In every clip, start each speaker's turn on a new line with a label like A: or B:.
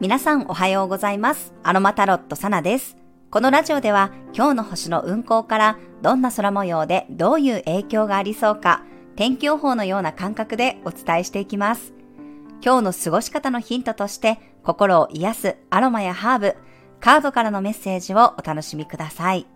A: 皆さんおはようございます。アロマタロットサナです。このラジオでは今日の星の運行からどんな空模様でどういう影響がありそうか天気予報のような感覚でお伝えしていきます。今日の過ごし方のヒントとして心を癒すアロマやハーブ、カードからのメッセージをお楽しみください。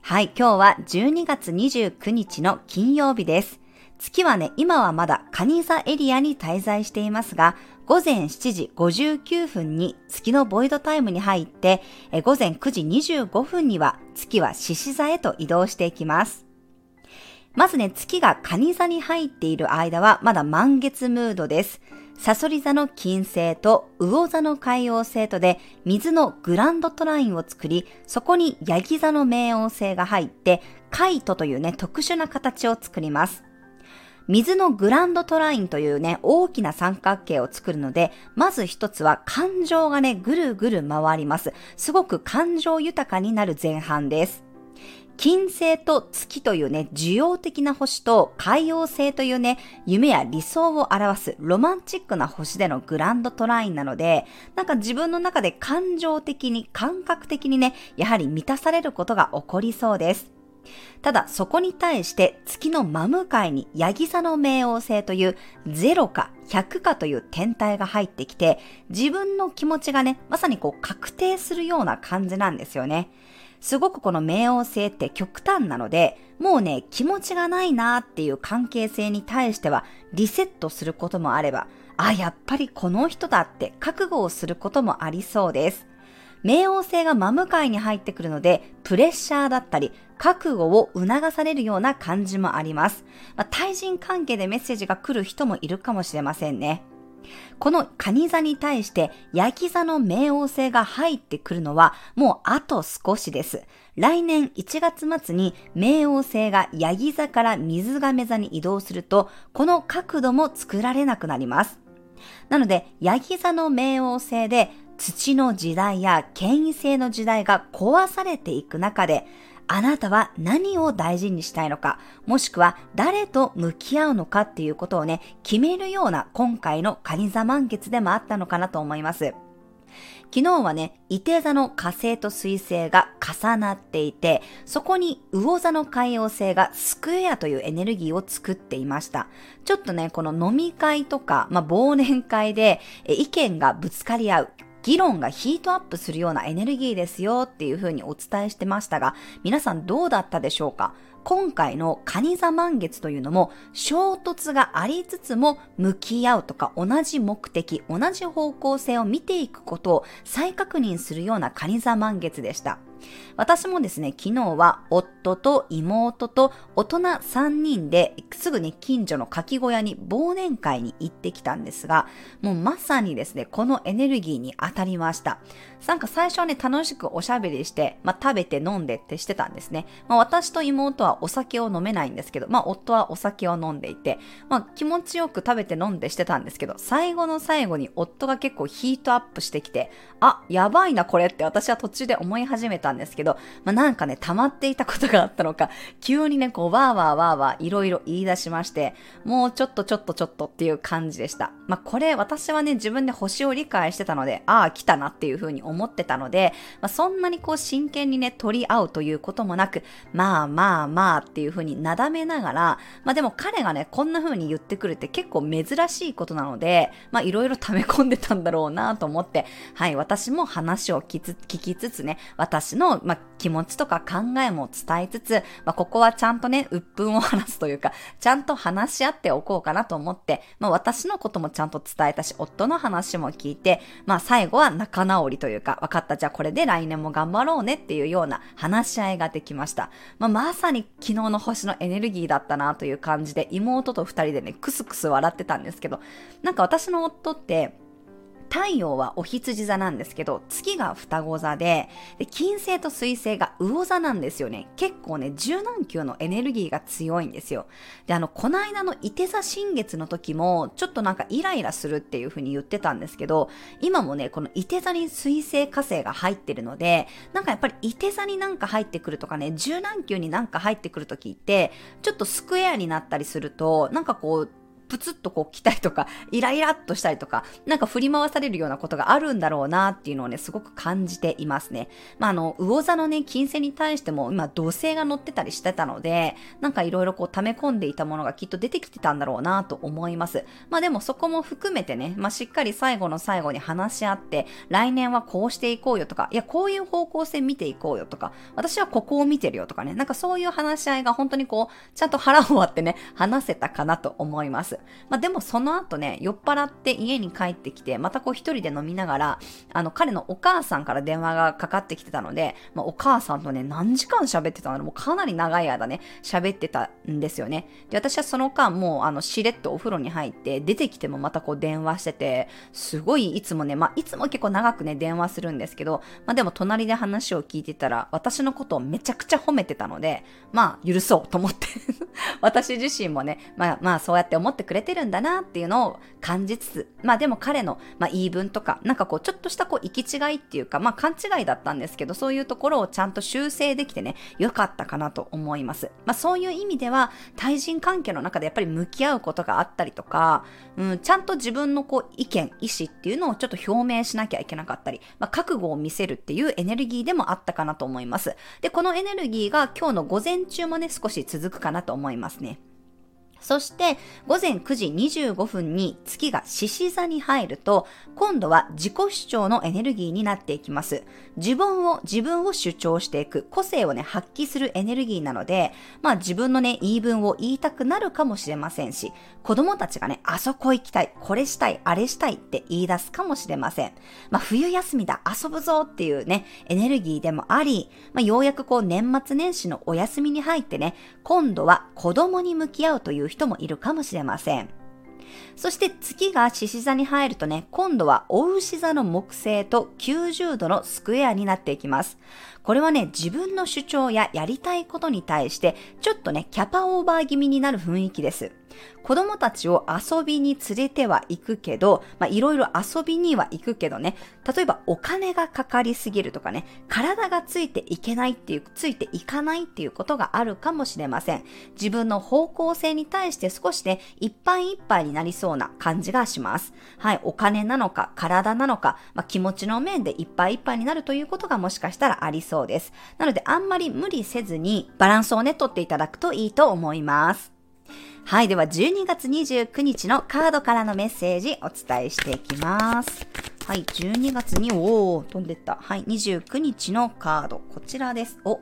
A: はい、今日は12月29日の金曜日です。月はね、今はまだカニ座エリアに滞在していますが、午前7時59分に月のボイドタイムに入って、午前9時25分には月は獅子座へと移動していきます。まずね、月がカニ座に入っている間はまだ満月ムードです。サソリ座の金星と魚座の海王星とで水のグランドトラインを作り、そこにヤギ座の冥王星が入って、カイトというね、特殊な形を作ります。水のグランドトラインというね、大きな三角形を作るので、まず一つは感情がね、ぐるぐる回ります。すごく感情豊かになる前半です。金星と月というね、需要的な星と海洋星というね、夢や理想を表すロマンチックな星でのグランドトラインなので、なんか自分の中で感情的に、感覚的にね、やはり満たされることが起こりそうです。ただそこに対して月の真向かいにヤギ座の冥王星という0か100かという天体が入ってきて自分の気持ちがね、まさにこう確定するような感じなんですよね。すごくこの冥王星って極端なので、もうね、気持ちがないなーっていう関係性に対してはリセットすることもあれば、あ、やっぱりこの人だって覚悟をすることもありそうです。冥王星が真向かいに入ってくるので、プレッシャーだったり、覚悟を促されるような感じもあります。まあ、対人関係でメッセージが来る人もいるかもしれませんね。この蟹座に対して焼き座の冥王星が入ってくるのはもうあと少しです。来年1月末に冥王星がヤギ座から水亀座に移動すると、この角度も作られなくなります。なので、ヤギ座の冥王星で土の時代や権威性の時代が壊されていく中で、あなたは何を大事にしたいのか、もしくは誰と向き合うのかっていうことをね、決めるような今回のカニ座満月でもあったのかなと思います。昨日はね、伊手座の火星と水星が重なっていて、そこに魚座の海王星がスクエアというエネルギーを作っていました。ちょっとね、この飲み会とか、まあ、忘年会で意見がぶつかり合う。議論がヒートアップするようなエネルギーですよっていうふうにお伝えしてましたが、皆さんどうだったでしょうか？今回のカニ座満月というのも衝突がありつつも向き合うとか同じ目的、同じ方向性を見ていくことを再確認するようなカニ座満月でした。私もですね、昨日は夫と妹と大人3人ですぐに近所の柿小屋に忘年会に行ってきたんですが、もうまさにですね、このエネルギーに当たりました。なんか最初はね、楽しくおしゃべりして、まあ、食べて飲んでってしてたんですね。まあ、私と妹はお酒を飲めないんですけど、まあ、夫はお酒を飲んでいて、まあ、気持ちよく食べて飲んでしてたんですけど、最後の最後に夫が結構ヒートアップしてきて、あ、やばいなこれって私は途中で思い始めたんですけど、まあ、なんかね、溜まっていたことがあったのか、急にね、こう、わーわーわーわーいろいろ言い出しまして、もうちょっとちょっとちょっとっていう感じでした。まあ、これ私はね、自分で星を理解してたので、ああ、来たなっていう風に思ってたので、まあ、そんなにこう真剣にね、取り合うということもなく、まあまあまあっていう風になだめながら、まあでも彼がね、こんな風に言ってくるって結構珍しいことなので、まあいろいろ溜め込んでたんだろうなと思って、はい、私も話を聞きつつね、私の、まあ、気持ちとか考えも伝えつつ、まあ、ここはちゃんとね、鬱憤を話すというか、ちゃんと話し合っておこうかなと思って、まあ、私のこともちゃんと伝えたし、夫の話も聞いて、まあ、最後は仲直りというか、分かった、じゃあこれで来年も頑張ろうねっていうような話し合いができました。まあ、まさに昨日の星のエネルギーだったなという感じで、妹と二人でね、クスクス笑ってたんですけど、なんか私の夫って、太陽はお羊座なんですけど、月が双子座で、で金星と水星が魚座なんですよね。結構ね、柔軟球のエネルギーが強いんですよ。で、あの、この間の伊手座新月の時も、ちょっとなんかイライラするっていう風に言ってたんですけど、今もね、この伊手座に水星火星が入ってるので、なんかやっぱり伊手座になんか入ってくるとかね、柔軟球になんか入ってくる時って、ちょっとスクエアになったりすると、なんかこう、プツッとこう来たりとか、イライラっとしたりとか、なんか振り回されるようなことがあるんだろうなっていうのをね、すごく感じていますね。まあ、あの、魚座のね、金星に対しても今、土星が乗ってたりしてたので、なんかいろいろこう溜め込んでいたものがきっと出てきてたんだろうなと思います。まあでもそこも含めてね、まあしっかり最後の最後に話し合って、来年はこうしていこうよとか、いや、こういう方向性見ていこうよとか、私はここを見てるよとかね、なんかそういう話し合いが本当にこう、ちゃんと腹を割ってね、話せたかなと思います。まあでもその後ね、酔っ払って家に帰ってきて、またこう一人で飲みながら、あの、彼のお母さんから電話がかかってきてたので、まあお母さんとね、何時間喋ってたの？もうかなり長い間ね、喋ってたんですよね。で、私はその間もう、あの、しれっとお風呂に入って、出てきてもまたこう電話してて、すごいいつもね、まあいつも結構長くね、電話するんですけど、まあでも隣で話を聞いてたら、私のことをめちゃくちゃ褒めてたので、まあ許そうと思って。私自身もね、まあまあそうやって思ってくれてるんだなっていうのを感じつつ、まあでも彼の、まあ言い分とか、なんかこうちょっとしたこう行き違いっていうか、まあ勘違いだったんですけど、そういうところをちゃんと修正できてね、良かったかなと思います。まあそういう意味では、対人関係の中でやっぱり向き合うことがあったりとか、うん、ちゃんと自分のこう意見、意思っていうのをちょっと表明しなきゃいけなかったり、まあ覚悟を見せるっていうエネルギーでもあったかなと思います。で、このエネルギーが今日の午前中もね、少し続くかなと思いますね。そして午前9時25分に月が獅子座に入ると今度は自己主張のエネルギーになっていきます。自分を、自分を主張していく、個性をね、発揮するエネルギーなので、まあ自分のね、言い分を言いたくなるかもしれませんし、子供たちがね、あそこ行きたい、これしたい、あれしたいって言い出すかもしれません。まあ冬休みだ、遊ぶぞっていうね、エネルギーでもあり、まあようやくこう年末年始のお休みに入ってね、今度は子供に向き合うという人もいるかもしれません。そして月が獅子座に入るとね、今度はお牛座の木星と90度のスクエアになっていきます。これはね、自分の主張ややりたいことに対して、ちょっとね、キャパオーバー気味になる雰囲気です。子供たちを遊びに連れては行くけど、まあ、いろいろ遊びには行くけどね、例えばお金がかかりすぎるとかね、体がついていけないっていう、ついていかないっていうことがあるかもしれません。自分の方向性に対して少しね、いっぱいいっぱいになりそうな感じがします。はい、お金なのか、体なのか、まあ、気持ちの面でいっぱいいっぱいになるということがもしかしたらありそうです。なので、あんまり無理せずに、バランスをね、とっていただくといいと思います。はい。では、12月29日のカードからのメッセージお伝えしていきます。はい。12月に、おー、飛んでった。はい。29日のカード。こちらです。お、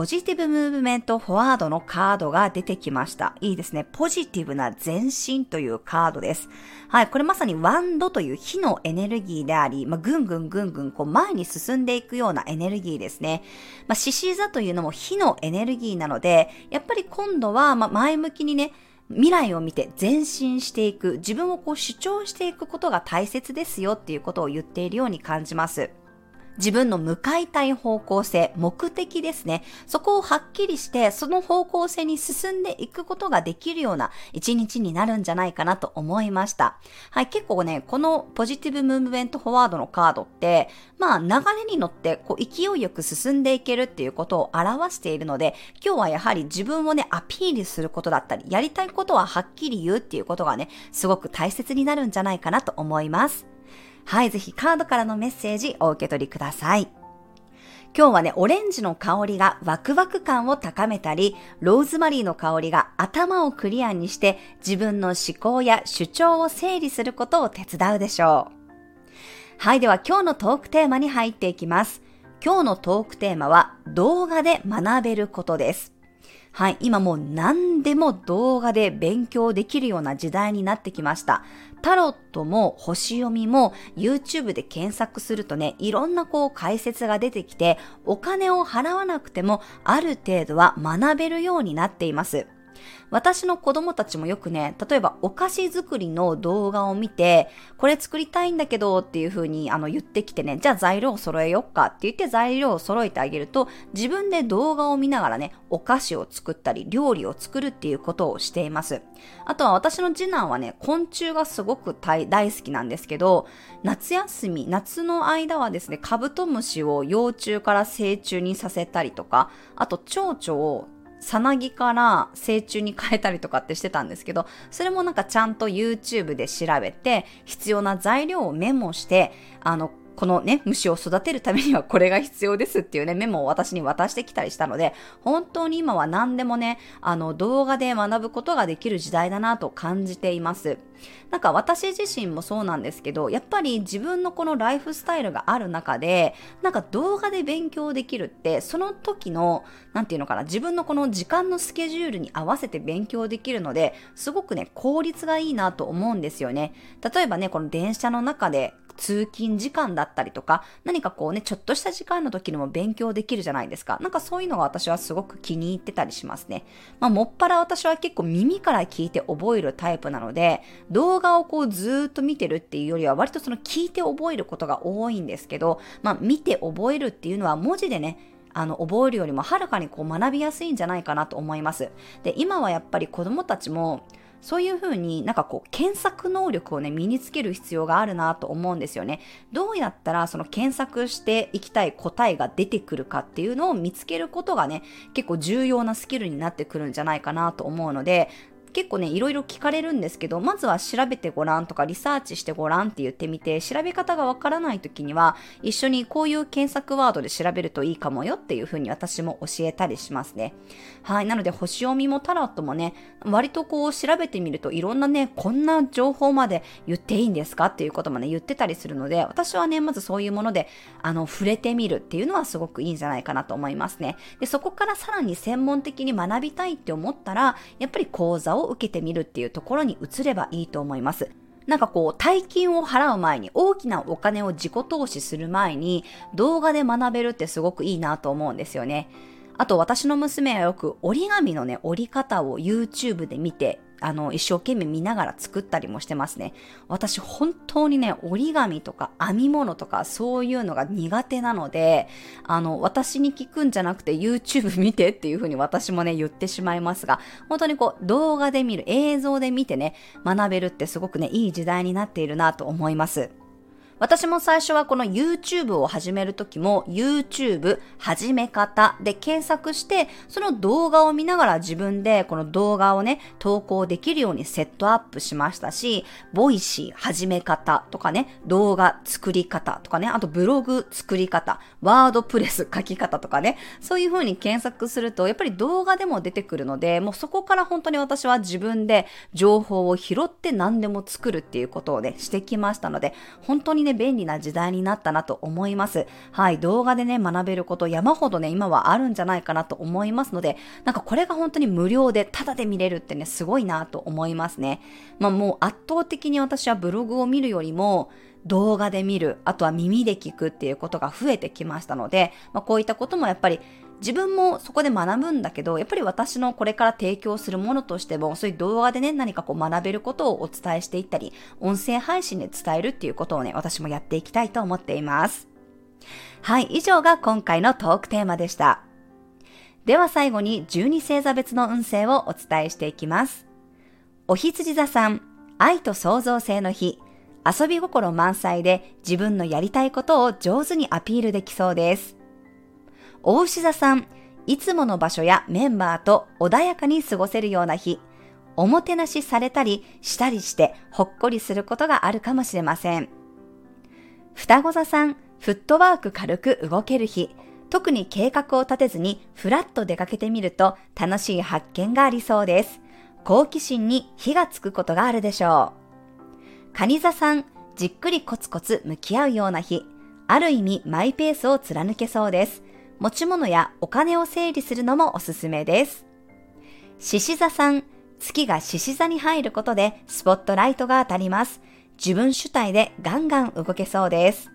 A: ポジティブムーブメントフォワードのカードが出てきました。いいですね。ポジティブな前進というカードです。はい。これまさにワンドという火のエネルギーであり、まあ、ぐんぐんぐんぐんこう前に進んでいくようなエネルギーですね。まあ、獅子座というのも火のエネルギーなので、やっぱり今度はま前向きにね、未来を見て前進していく、自分をこう主張していくことが大切ですよっていうことを言っているように感じます。自分の向かいたい方向性、目的ですね。そこをはっきりして、その方向性に進んでいくことができるような一日になるんじゃないかなと思いました。はい、結構ね、このポジティブムーブメントフォワードのカードって、まあ流れに乗ってこう勢いよく進んでいけるっていうことを表しているので、今日はやはり自分をね、アピールすることだったり、やりたいことははっきり言うっていうことがね、すごく大切になるんじゃないかなと思います。はい、ぜひカードからのメッセージお受け取りください。今日はね、オレンジの香りがワクワク感を高めたり、ローズマリーの香りが頭をクリアにして自分の思考や主張を整理することを手伝うでしょう。はい、では今日のトークテーマに入っていきます。今日のトークテーマは動画で学べることです。はい、今もう何でも動画で勉強できるような時代になってきました。タロットも星読みも YouTube で検索するとね、いろんなこう解説が出てきて、お金を払わなくてもある程度は学べるようになっています。私の子供たちもよくね、例えばお菓子作りの動画を見て、これ作りたいんだけどっていう風にあの言ってきてね、じゃあ材料を揃えよっかって言って材料を揃えてあげると、自分で動画を見ながらね、お菓子を作ったり、料理を作るっていうことをしています。あとは私の次男はね、昆虫がすごく大好きなんですけど、夏休み、夏の間はですね、カブトムシを幼虫から成虫にさせたりとか、あと蝶々をさなぎから成虫に変えたりとかってしてたんですけど、それもなんかちゃんと YouTube で調べて、必要な材料をメモして、あの、このね、虫を育てるためにはこれが必要ですっていうね、メモを私に渡してきたりしたので、本当に今は何でもね、あの、動画で学ぶことができる時代だなと感じています。なんか私自身もそうなんですけど、やっぱり自分のこのライフスタイルがある中で、なんか動画で勉強できるって、その時の、なんていうのかな、自分のこの時間のスケジュールに合わせて勉強できるので、すごくね、効率がいいなと思うんですよね。例えばね、この電車の中で通勤時間だったりとか、何かこうね、ちょっとした時間の時にも勉強できるじゃないですか。なんかそういうのが私はすごく気に入ってたりしますね。まあ、もっぱら私は結構耳から聞いて覚えるタイプなので、動画をこうずっと見てるっていうよりは、割とその聞いて覚えることが多いんですけど、まあ、見て覚えるっていうのは文字でね、あの、覚えるよりもはるかにこう学びやすいんじゃないかなと思います。で、今はやっぱり子供たちも、そういうふうになんかこう検索能力をね身につける必要があるなと思うんですよね。どうやったらその検索していきたい答えが出てくるかっていうのを見つけることがね結構重要なスキルになってくるんじゃないかなと思うので結構ね、いろいろ聞かれるんですけど、まずは調べてごらんとかリサーチしてごらんって言ってみて、調べ方がわからない時には、一緒にこういう検索ワードで調べるといいかもよっていうふうに私も教えたりしますね。はい。なので、星読みもタロットもね、割とこう調べてみるといろんなね、こんな情報まで言っていいんですかっていうこともね、言ってたりするので、私はね、まずそういうもので、あの、触れてみるっていうのはすごくいいんじゃないかなと思いますね。で、そこからさらに専門的に学びたいって思ったら、やっぱり講座をを受けてみるっていうところに移ればいいと思います。なんかこう、大金を払う前に、大きなお金を自己投資する前に、動画で学べるってすごくいいなと思うんですよね。あと私の娘はよく折り紙のね、折り方を YouTube で見てあの、一生懸命見ながら作ったりもしてますね。私本当にね、折り紙とか編み物とかそういうのが苦手なので、あの、私に聞くんじゃなくて YouTube 見てっていうふうに私もね、言ってしまいますが、本当にこう、動画で見る、映像で見てね、学べるってすごくね、いい時代になっているなと思います。私も最初はこの YouTube を始めるときも YouTube 始め方で検索して、その動画を見ながら自分でこの動画をね、投稿できるようにセットアップしましたし、Voicy 始め方とかね、動画作り方とかね、あとブログ作り方、 WordPress 書き方とかね、そういう風に検索すると、やっぱり動画でも出てくるので、もうそこから本当に私は自分で情報を拾って何でも作るっていうことをね、してきましたので、本当にね、ね、便利な時代になったなと思います。はい、動画でね、学べること山ほどね、今はあるんじゃないかなと思いますので、なんかこれが本当に無料でタダで見れるってね、すごいなと思いますね。まあもう圧倒的に私はブログを見るよりも、動画で見る、あとは耳で聞くっていうことが増えてきましたので、まあ、こういったこともやっぱり自分もそこで学ぶんだけど、やっぱり私のこれから提供するものとしても、そういう動画でね、何かこう学べることをお伝えしていったり、音声配信で伝えるっていうことをね、私もやっていきたいと思っています。はい、以上が今回のトークテーマでした。では最後に12星座別の運勢をお伝えしていきます。お羊座さん、愛と創造性の日、遊び心満載で自分のやりたいことを上手にアピールできそうです。大牛座さん、いつもの場所やメンバーと穏やかに過ごせるような日、おもてなしされたりしたりしてほっこりすることがあるかもしれません。双子座さん、フットワーク軽く動ける日、特に計画を立てずにふらっと出かけてみると楽しい発見がありそうです。好奇心に火がつくことがあるでしょう。蟹座さん、じっくりコツコツ向き合うような日、ある意味マイペースを貫けそうです。持ち物やお金を整理するのもおすすめです。獅子座さん、月が獅子座に入ることでスポットライトが当たります。自分主体でガンガン動けそうです。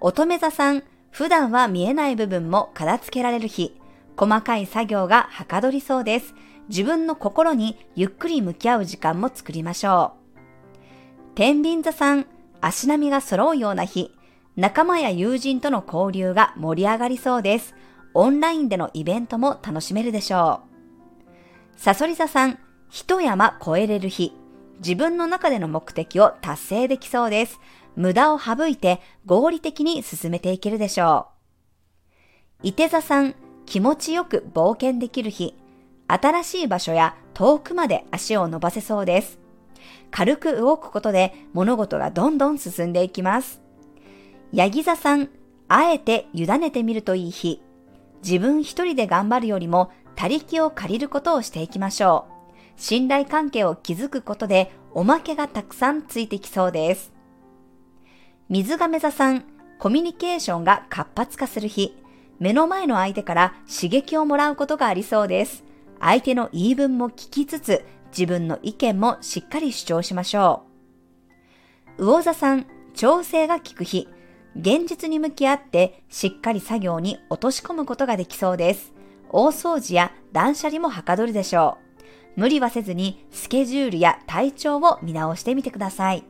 A: 乙女座さん、普段は見えない部分も片付けられる日、細かい作業がはかどりそうです。自分の心にゆっくり向き合う時間も作りましょう。天秤座さん、足並みが揃うような日、仲間や友人との交流が盛り上がりそうです。オンラインでのイベントも楽しめるでしょう。サソリ座さん、一山越えれる日。自分の中での目的を達成できそうです。無駄を省いて合理的に進めていけるでしょう。伊手座さん、気持ちよく冒険できる日、新しい場所や遠くまで足を伸ばせそうです。軽く動くことで物事がどんどん進んでいきます。ヤギ座さん、あえて委ねてみるといい日。自分一人で頑張るよりも他力を借りることをしていきましょう。信頼関係を築くことでおまけがたくさんついてきそうです。水亀座さん、コミュニケーションが活発化する日。目の前の相手から刺激をもらうことがありそうです。相手の言い分も聞きつつ、自分の意見もしっかり主張しましょう。魚座さん、調整が効く日。現実に向き合ってしっかり作業に落とし込むことができそうです。大掃除や断捨離もはかどるでしょう。無理はせずにスケジュールや体調を見直してみてください。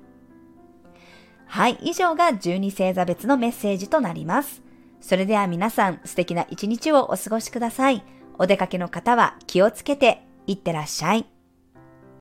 A: はい、以上が12星座別のメッセージとなります。それでは皆さん素敵な一日をお過ごしください。お出かけの方は気をつけていってらっしゃい。